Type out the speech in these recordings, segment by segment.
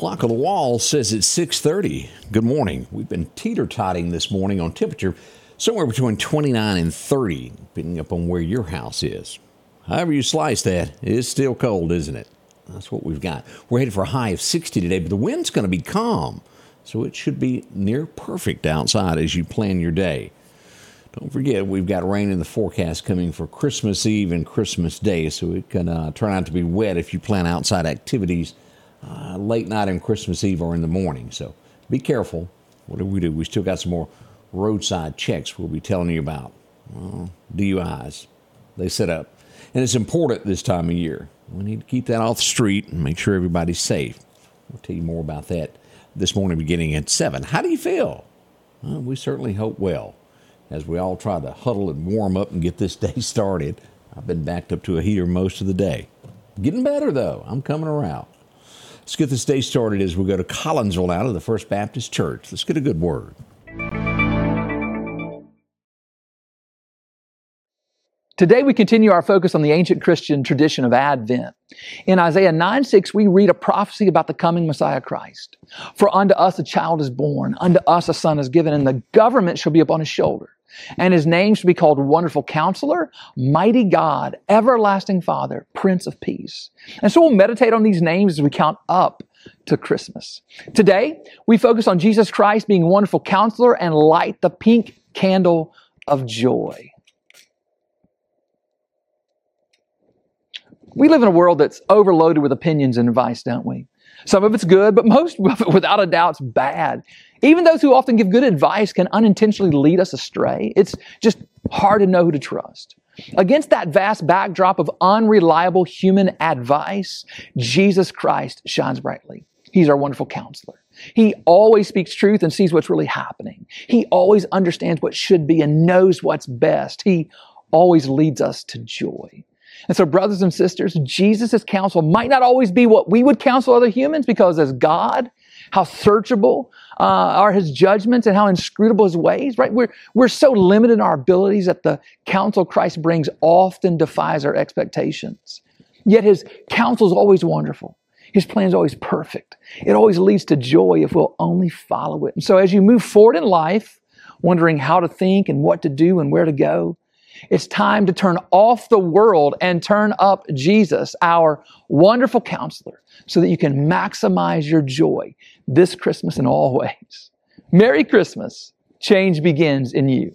Clock on the wall says it's 6:30. Good morning. We've been teeter-totting this morning on temperature somewhere between 29 and 30, depending upon where your house is. However you slice that, it is still cold, isn't it? That's what we've got. We're headed for a high of 60 today, but the wind's going to be calm, so it should be near perfect outside as you plan your day. Don't forget, we've got rain in the forecast coming for Christmas Eve and Christmas Day, so it can uh, turn out to be wet if you plan outside activities uh, late night on Christmas Eve or in the morning. So be careful. What do we do? We still got some more roadside checks we'll be telling you about. Well, DUIs, they set up. And it's important this time of year. We need to keep that off the street and make sure everybody's safe. We'll tell you more about that this morning beginning at 7. How do you feel? Well, we certainly hope well as we all try to huddle and warm up and get this day started. I've been backed up to a heater most of the day. Getting better though. I'm coming around. Let's get this day started as we go to Collinsville now to the First Baptist Church. Let's get a good word. Today we continue our focus on the ancient Christian tradition of Advent. In Isaiah 9 6, we read a prophecy about the coming Messiah Christ. For unto us a child is born, unto us a son is given, and the government shall be upon his shoulder. And his name shall be called Wonderful Counselor, Mighty God, Everlasting Father, Prince of Peace. And so we'll meditate on these names as we count up to Christmas. Today, we focus on Jesus Christ being Wonderful Counselor and light the pink candle of joy. We live in a world that's overloaded with opinions and advice, don't we? Some of it's good, but most of it, without a doubt, is bad. Even those who often give good advice can unintentionally lead us astray. It's just hard to know who to trust. Against that vast backdrop of unreliable human advice, Jesus Christ shines brightly. He's our wonderful counselor. He always speaks truth and sees what's really happening. He always understands what should be and knows what's best. He always leads us to joy. And so, brothers and sisters, Jesus' counsel might not always be what we would counsel other humans because as God, how searchable uh, are his judgments and how inscrutable his ways, right? We're, we're so limited in our abilities that the counsel Christ brings often defies our expectations. Yet his counsel is always wonderful. His plan is always perfect. It always leads to joy if we'll only follow it. And so as you move forward in life, wondering how to think and what to do and where to go, it's time to turn off the world and turn up Jesus, our wonderful counselor, so that you can maximize your joy this Christmas in all ways. Merry Christmas. Change begins in you.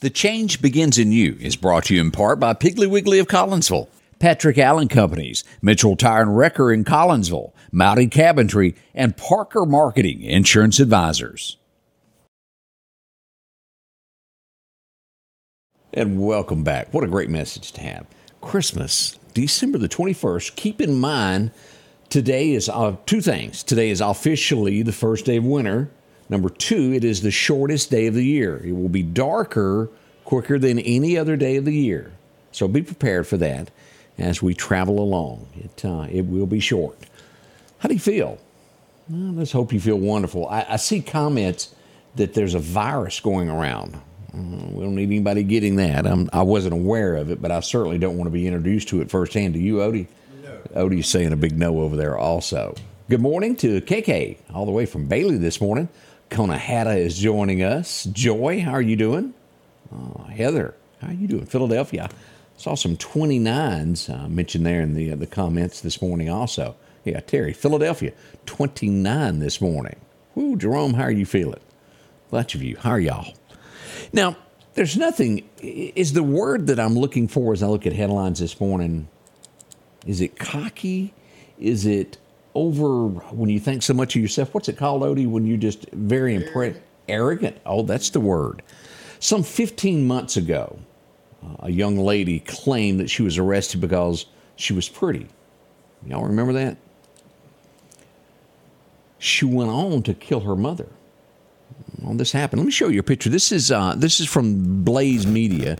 The Change Begins in You is brought to you in part by Piggly Wiggly of Collinsville, Patrick Allen Companies, Mitchell Tire and Wrecker in Collinsville, Mounty Cabinetry, and Parker Marketing Insurance Advisors. And welcome back. What a great message to have. Christmas, December the 21st. Keep in mind, today is uh, two things. Today is officially the first day of winter. Number two, it is the shortest day of the year. It will be darker quicker than any other day of the year. So be prepared for that as we travel along. It, uh, it will be short. How do you feel? Well, let's hope you feel wonderful. I, I see comments that there's a virus going around. Uh, we don't need anybody getting that. I'm, I was not aware of it, but I certainly don't want to be introduced to it firsthand. Do you, Odie? No. Odie's saying a big no over there also. Good morning to KK, all the way from Bailey this morning. Kona Hatta is joining us. Joy, how are you doing? Uh, Heather, how are you doing? Philadelphia. I saw some 29s uh, mentioned there in the, uh, the comments this morning also. Yeah, Terry, Philadelphia, 29 this morning. Woo, Jerome, how are you feeling? Bunch of you, how are y'all? Now, there's nothing, is the word that I'm looking for as I look at headlines this morning, is it cocky? Is it over when you think so much of yourself? What's it called, Odie, when you just very impressed? Arrogant. Oh, that's the word. Some 15 months ago, uh, a young lady claimed that she was arrested because she was pretty. Y'all remember that? She went on to kill her mother well, this happened. Let me show you a picture. This is uh, this is from Blaze Media,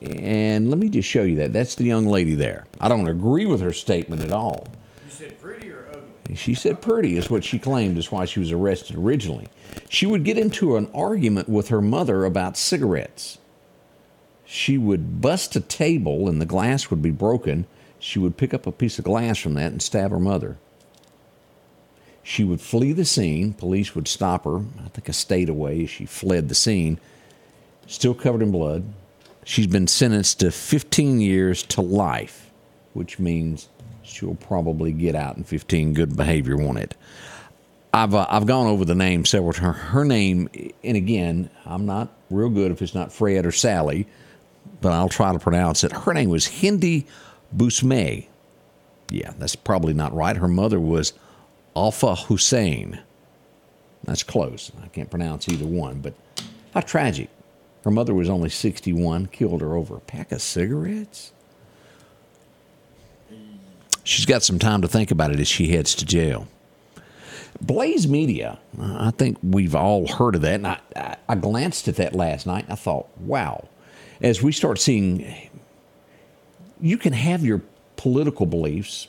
and let me just show you that. That's the young lady there. I don't agree with her statement at all. You said pretty or ugly? She said pretty is what she claimed is why she was arrested originally. She would get into an argument with her mother about cigarettes. She would bust a table and the glass would be broken. She would pick up a piece of glass from that and stab her mother. She would flee the scene. Police would stop her. I think a state away. She fled the scene, still covered in blood. She's been sentenced to 15 years to life, which means she'll probably get out in 15. Good behavior, won't it? I've uh, I've gone over the name several times. Her name, and again, I'm not real good if it's not Fred or Sally, but I'll try to pronounce it. Her name was Hindi Bousmeh. Yeah, that's probably not right. Her mother was Alpha Hussein. That's close. I can't pronounce either one, but how tragic. Her mother was only 61, killed her over a pack of cigarettes. She's got some time to think about it as she heads to jail. Blaze Media, I think we've all heard of that. And I, I, I glanced at that last night and I thought, wow. As we start seeing, you can have your political beliefs.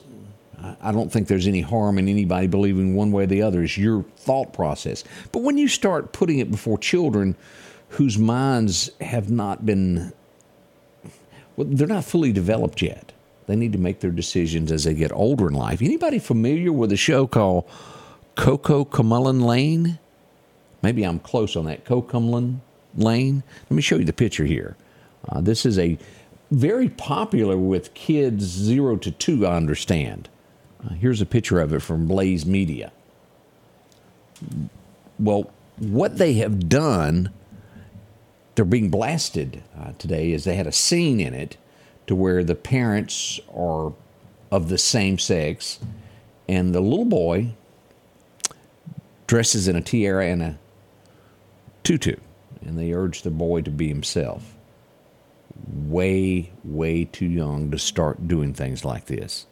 I don't think there's any harm in anybody believing one way or the other. It's your thought process. But when you start putting it before children whose minds have not been, well, they're not fully developed yet. They need to make their decisions as they get older in life. Anybody familiar with a show called Coco Cocomulin Lane? Maybe I'm close on that. Coco Cocomulin Lane. Let me show you the picture here. Uh, this is a very popular with kids zero to two, I understand. Here's a picture of it from Blaze Media. Well, what they have done, they're being blasted uh, today, is they had a scene in it to where the parents are of the same sex, and the little boy dresses in a tiara and a tutu, and they urge the boy to be himself way, way too young to start doing things like this.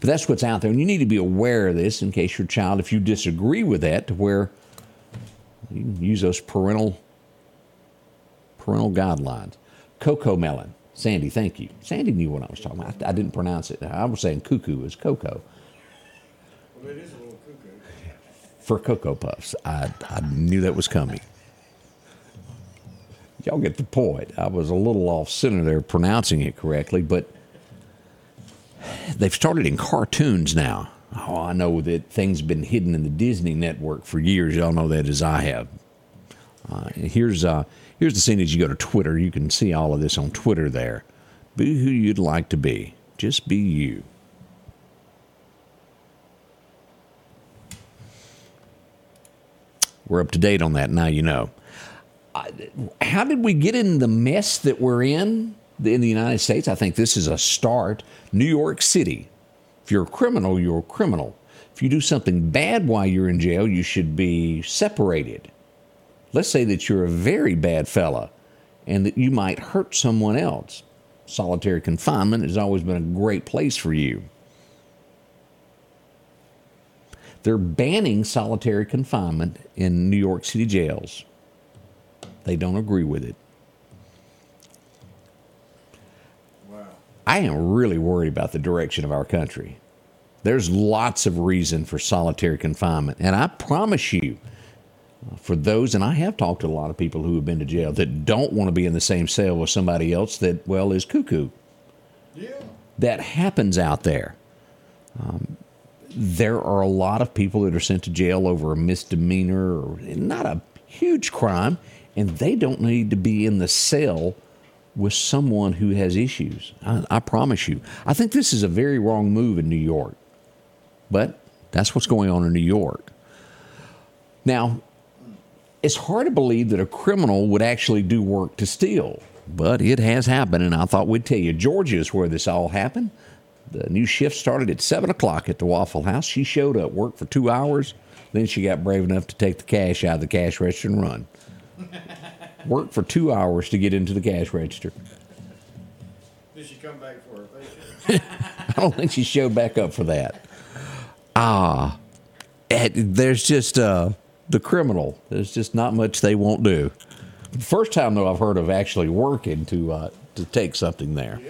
But that's what's out there, and you need to be aware of this in case your child, if you disagree with that, to where you can use those parental parental guidelines. Cocoa melon. Sandy, thank you. Sandy knew what I was talking about. I, I didn't pronounce it. I was saying cuckoo is cocoa. Well, it is a little cuckoo. For Cocoa Puffs. I, I knew that was coming. Y'all get the point. I was a little off center there pronouncing it correctly, but they've started in cartoons now. Oh, I know that things have been hidden in the Disney network for years. Y'all know that as I have. Uh, here's uh, here's the scene as you go to Twitter. You can see all of this on Twitter there. Be who you'd like to be. Just be you. We're up to date on that now. You know. How did we get in the mess that we're in in the United States? I think this is a start. New York City. If you're a criminal, you're a criminal. If you do something bad while you're in jail, you should be separated. Let's say that you're a very bad fella and that you might hurt someone else. Solitary confinement has always been a great place for you. They're banning solitary confinement in New York City jails. They don't agree with it. I am really worried about the direction of our country. There's lots of reason for solitary confinement. And I promise you, for those, and I have talked to a lot of people who have been to jail that don't want to be in the same cell with somebody else that, well, is cuckoo. Yeah. That happens out there. Um, there are a lot of people that are sent to jail over a misdemeanor or not a huge crime, and they don't need to be in the cell with someone who has issues. I, I promise you. I think this is a very wrong move in New York, but that's what's going on in New York. Now, it's hard to believe that a criminal would actually do work to steal, but it has happened, and I thought we'd tell you. Georgia is where this all happened. The new shift started at 7 o'clock at the Waffle House. She showed up, worked for two hours, then she got brave enough to take the cash out of the cash register and run. Worked for two hours to get into the cash register. Did she come back for her? I don't think she showed back up for that. Ah, there's just uh, the criminal. There's just not much they won't do. First time though I've heard of actually working to uh, to take something there.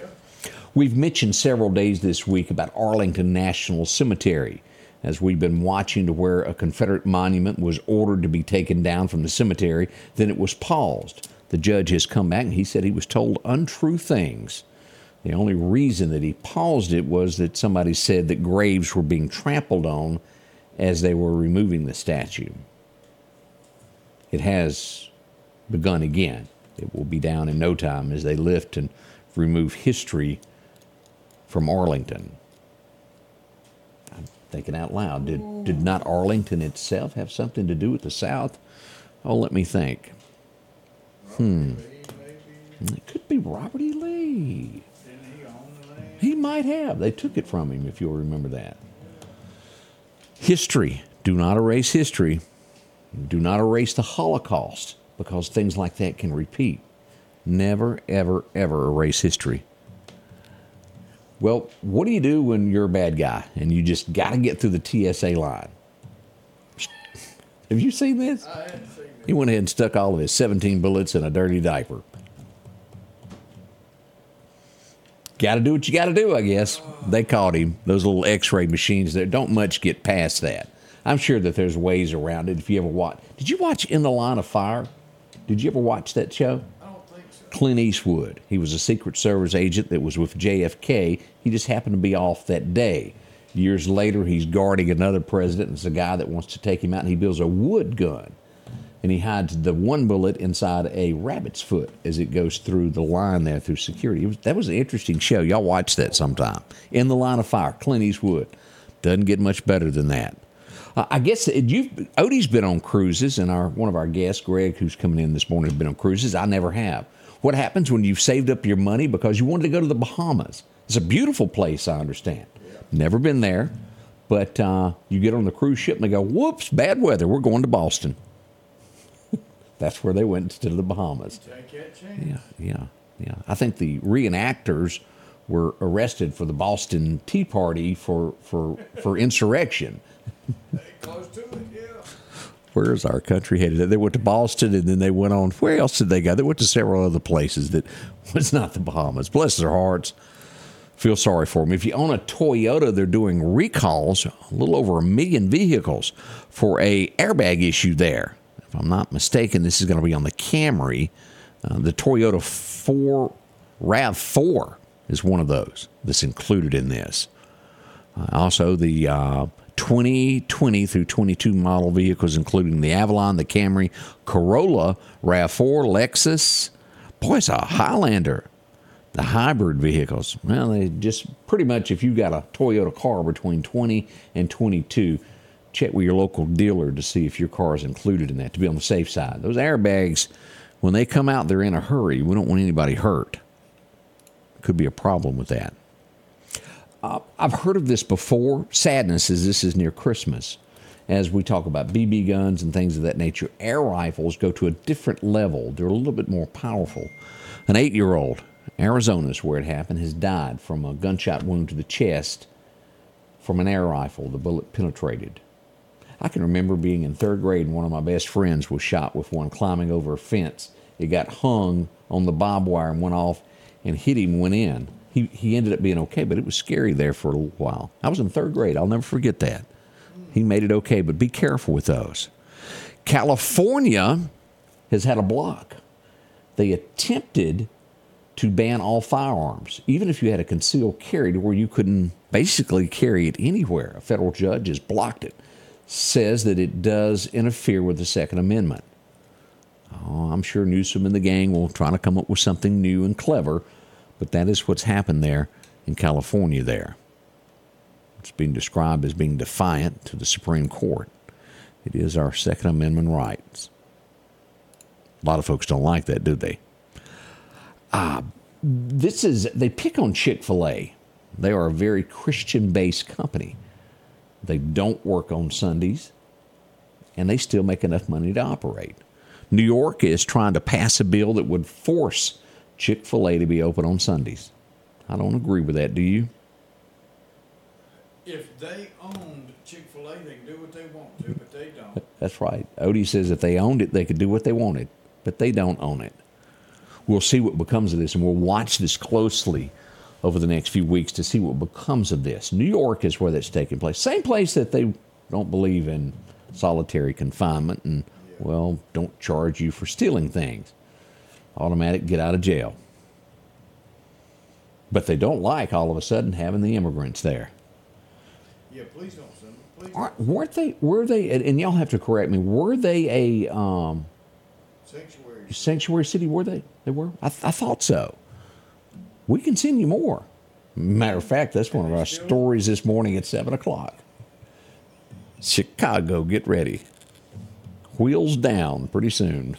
We've mentioned several days this week about Arlington National Cemetery, as we've been watching to where a Confederate monument was ordered to be taken down from the cemetery, then it was paused. The judge has come back and he said he was told untrue things. The only reason that he paused it was that somebody said that graves were being trampled on as they were removing the statue. It has begun again. It will be down in no time as they lift and remove history from Arlington. Thinking out loud. Did, did not Arlington itself have something to do with the South? Oh, let me think. Hmm. It could be Robert E. Lee. He might have. They took it from him, if you'll remember that. History. Do not erase history. Do not erase the Holocaust because things like that can repeat. Never, ever, ever erase history. Well, what do you do when you're a bad guy and you just got to get through the TSA line? Have you seen this? I seen. He went ahead and stuck all of his 17 bullets in a dirty diaper. Got to do what you got to do, I guess. They caught him. Those little x ray machines there don't much get past that. I'm sure that there's ways around it if you ever watch. Did you watch In the Line of Fire? Did you ever watch that show? I don't think so. Clint Eastwood. He was a Secret Service agent that was with JFK. He just happened to be off that day. Years later, he's guarding another president, and it's a guy that wants to take him out, and he builds a wood gun. And he hides the one bullet inside a rabbit's foot as it goes through the line there through security. It was, that was an interesting show. Y'all watch that sometime. In the Line of Fire, Clint Eastwood. Doesn't get much better than that. Uh, I guess you've Odie's been on cruises, and our one of our guests, Greg, who's coming in this morning, has been on cruises. I never have. What happens when you've saved up your money because you wanted to go to the Bahamas? It's a beautiful place, I understand. Never been there, but uh, you get on the cruise ship and they go, "Whoops, bad weather. We're going to Boston." That's where they went to the Bahamas. Take that chance. Yeah, yeah, yeah. I think the reenactors were arrested for the Boston Tea Party for for for insurrection. They close to it, yeah. Where is our country headed? They went to Boston and then they went on. Where else did they go? They went to several other places that was not the Bahamas. Bless their hearts. Feel sorry for them. If you own a Toyota, they're doing recalls, a little over a million vehicles for a airbag issue there. If I'm not mistaken, this is going to be on the Camry. Uh, the Toyota 4 RAV4 is one of those that's included in this. Uh, also, the uh, 2020 through 22 model vehicles, including the Avalon, the Camry, Corolla, RAV4, Lexus. Boy, it's a Highlander. The hybrid vehicles. Well, they just pretty much, if you got a Toyota car between 20 and 22, check with your local dealer to see if your car is included in that to be on the safe side. Those airbags, when they come out, they're in a hurry. We don't want anybody hurt. Could be a problem with that. Uh, I've heard of this before. Sadness is this is near Christmas. As we talk about BB guns and things of that nature, air rifles go to a different level. They're a little bit more powerful. An eight year old, Arizona is where it happened, has died from a gunshot wound to the chest from an air rifle. The bullet penetrated. I can remember being in third grade and one of my best friends was shot with one climbing over a fence. It got hung on the barbed wire and went off and hit him, went in. He, he ended up being okay, but it was scary there for a little while. I was in third grade. I'll never forget that. He made it okay, but be careful with those. California has had a block. They attempted to ban all firearms, even if you had a concealed carry to where you couldn't basically carry it anywhere. A federal judge has blocked it, says that it does interfere with the Second Amendment. Oh, I'm sure Newsom and the gang will try to come up with something new and clever, but that is what's happened there in California there. It's being described as being defiant to the Supreme Court. It is our Second Amendment rights. A lot of folks don't like that, do they? Ah, this is, they pick on Chick fil A. They are a very Christian based company. They don't work on Sundays, and they still make enough money to operate. New York is trying to pass a bill that would force Chick fil A to be open on Sundays. I don't agree with that, do you? If they owned Chick-fil-A, they can do what they want to, but they don't. That's right. Odie says if they owned it, they could do what they wanted, but they don't own it. We'll see what becomes of this, and we'll watch this closely over the next few weeks to see what becomes of this. New York is where that's taking place. Same place that they don't believe in solitary confinement and, well, don't charge you for stealing things. Automatic get out of jail. But they don't like all of a sudden having the immigrants there. Yeah, please don't send them. aren't, weren't they? Were they? And, and y'all have to correct me. Were they a um, Sanctuary. sanctuary city? Were they? They were. I, th- I thought so. We can send you more. Matter of fact, that's one of our stories this morning at seven o'clock. Chicago, get ready. Wheels down pretty soon.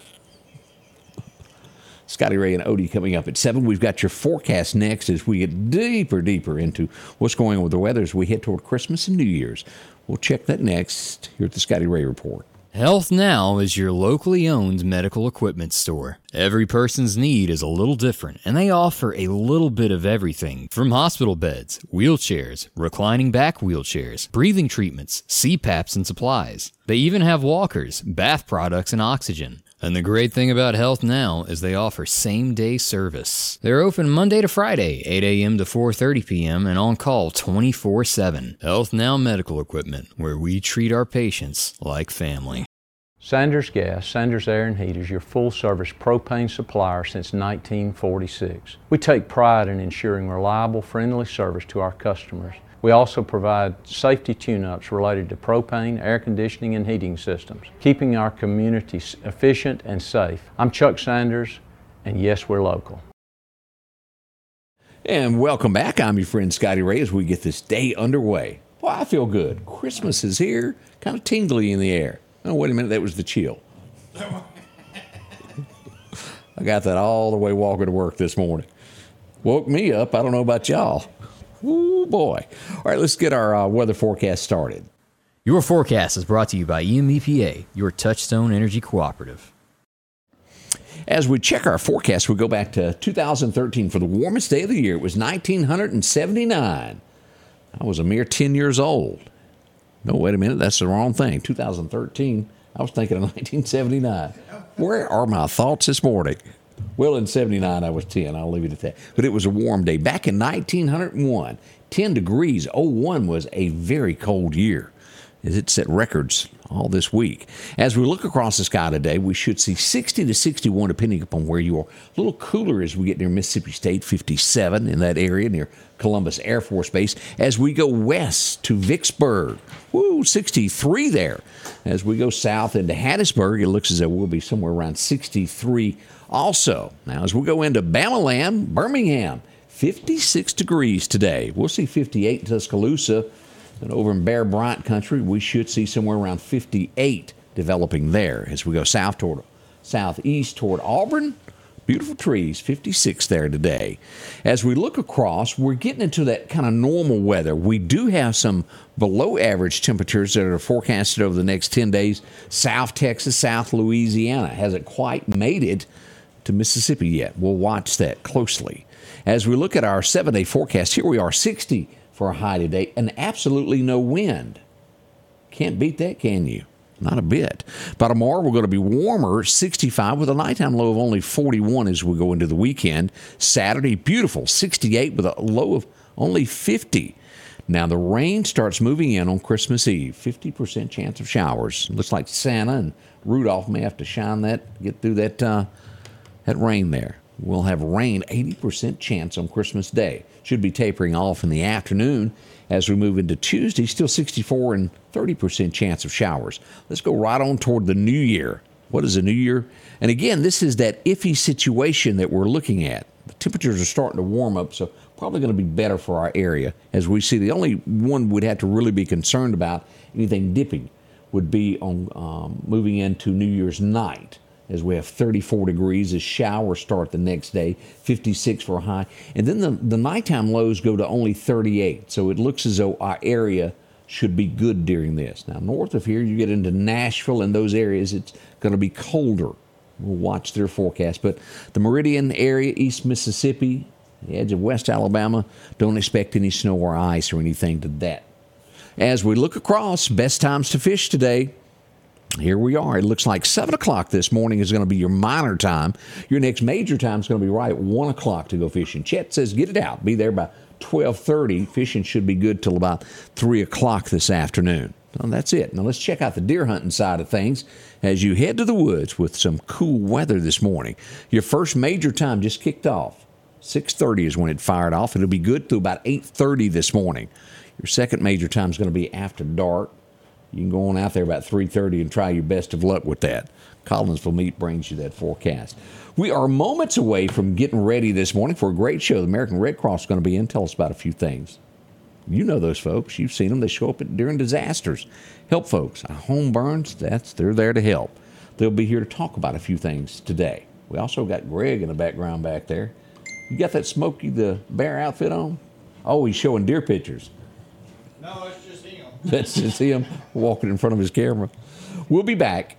Scotty Ray and Odie coming up at 7. We've got your forecast next as we get deeper, deeper into what's going on with the weather as we head toward Christmas and New Year's. We'll check that next here at the Scotty Ray Report. Health Now is your locally owned medical equipment store. Every person's need is a little different, and they offer a little bit of everything from hospital beds, wheelchairs, reclining back wheelchairs, breathing treatments, CPAPs, and supplies. They even have walkers, bath products, and oxygen. And the great thing about Health Now is they offer same-day service. They're open Monday to Friday, 8 a.m. to 4:30 p.m. and on call 24/7. Health Now Medical Equipment, where we treat our patients like family. Sanders Gas, Sanders Air and Heat is your full service propane supplier since 1946. We take pride in ensuring reliable, friendly service to our customers. We also provide safety tune ups related to propane, air conditioning, and heating systems, keeping our community efficient and safe. I'm Chuck Sanders, and yes, we're local. And welcome back. I'm your friend Scotty Ray as we get this day underway. Well, I feel good. Christmas is here, kind of tingly in the air. Oh, wait a minute, that was the chill. I got that all the way walking to work this morning. Woke me up. I don't know about y'all. Ooh, boy. All right, let's get our uh, weather forecast started. Your forecast is brought to you by EMEPA, your Touchstone Energy Cooperative. As we check our forecast, we go back to 2013 for the warmest day of the year. It was 1979. I was a mere 10 years old. No, wait a minute, that's the wrong thing. 2013. I was thinking of 1979. Where are my thoughts this morning? Well, in 79, I was 10. I'll leave it at that. But it was a warm day. Back in 1901, 10 degrees. 01 was a very cold year it set records all this week. As we look across the sky today, we should see 60 to 61, depending upon where you are. A little cooler as we get near Mississippi State, 57 in that area near Columbus Air Force Base. As we go west to Vicksburg, woo, 63 there. As we go south into Hattiesburg, it looks as though we'll be somewhere around 63 also. Now, as we go into Bamaland, Birmingham, 56 degrees today. We'll see 58 in Tuscaloosa. And over in Bear Bryant country, we should see somewhere around 58 developing there as we go south toward southeast toward Auburn. Beautiful trees, 56 there today. As we look across, we're getting into that kind of normal weather. We do have some below average temperatures that are forecasted over the next 10 days. South Texas, South Louisiana hasn't quite made it to Mississippi yet. We'll watch that closely. As we look at our seven day forecast, here we are 60 for a high today and absolutely no wind. Can't beat that, can you? Not a bit. By tomorrow, we're going to be warmer, 65 with a nighttime low of only 41 as we go into the weekend. Saturday, beautiful, 68 with a low of only 50. Now, the rain starts moving in on Christmas Eve. 50% chance of showers. Looks like Santa and Rudolph may have to shine that, get through that, uh, that rain there. We'll have rain 80% chance on Christmas Day. Should be tapering off in the afternoon as we move into Tuesday. Still 64 and 30% chance of showers. Let's go right on toward the new year. What is the new year? And again, this is that iffy situation that we're looking at. The temperatures are starting to warm up, so probably going to be better for our area. As we see, the only one we'd have to really be concerned about anything dipping would be on um, moving into New Year's night as we have 34 degrees. The showers start the next day, 56 for a high. And then the, the nighttime lows go to only 38. So it looks as though our area should be good during this. Now, north of here, you get into Nashville and those areas, it's going to be colder. We'll watch their forecast. But the Meridian area, East Mississippi, the edge of West Alabama, don't expect any snow or ice or anything to that. As we look across, best times to fish today. Here we are. It looks like 7 o'clock this morning is going to be your minor time. Your next major time is going to be right at 1 o'clock to go fishing. Chet says get it out. Be there by 12.30. Fishing should be good till about 3 o'clock this afternoon. Well, that's it. Now let's check out the deer hunting side of things as you head to the woods with some cool weather this morning. Your first major time just kicked off. 6.30 is when it fired off. It'll be good through about 8.30 this morning. Your second major time is going to be after dark. You can go on out there about 3:30 and try your best of luck with that. Collinsville Meat brings you that forecast. We are moments away from getting ready this morning for a great show. The American Red Cross is going to be in. Tell us about a few things. You know those folks. You've seen them. They show up during disasters. Help folks. Home burns, that's they're there to help. They'll be here to talk about a few things today. We also got Greg in the background back there. You got that Smokey the Bear outfit on? Oh, he's showing deer pictures. No. That's just him walking in front of his camera. We'll be back.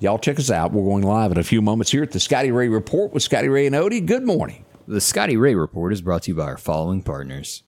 Y'all check us out. We're going live in a few moments here at the Scotty Ray Report with Scotty Ray and Odie. Good morning. The Scotty Ray Report is brought to you by our following partners.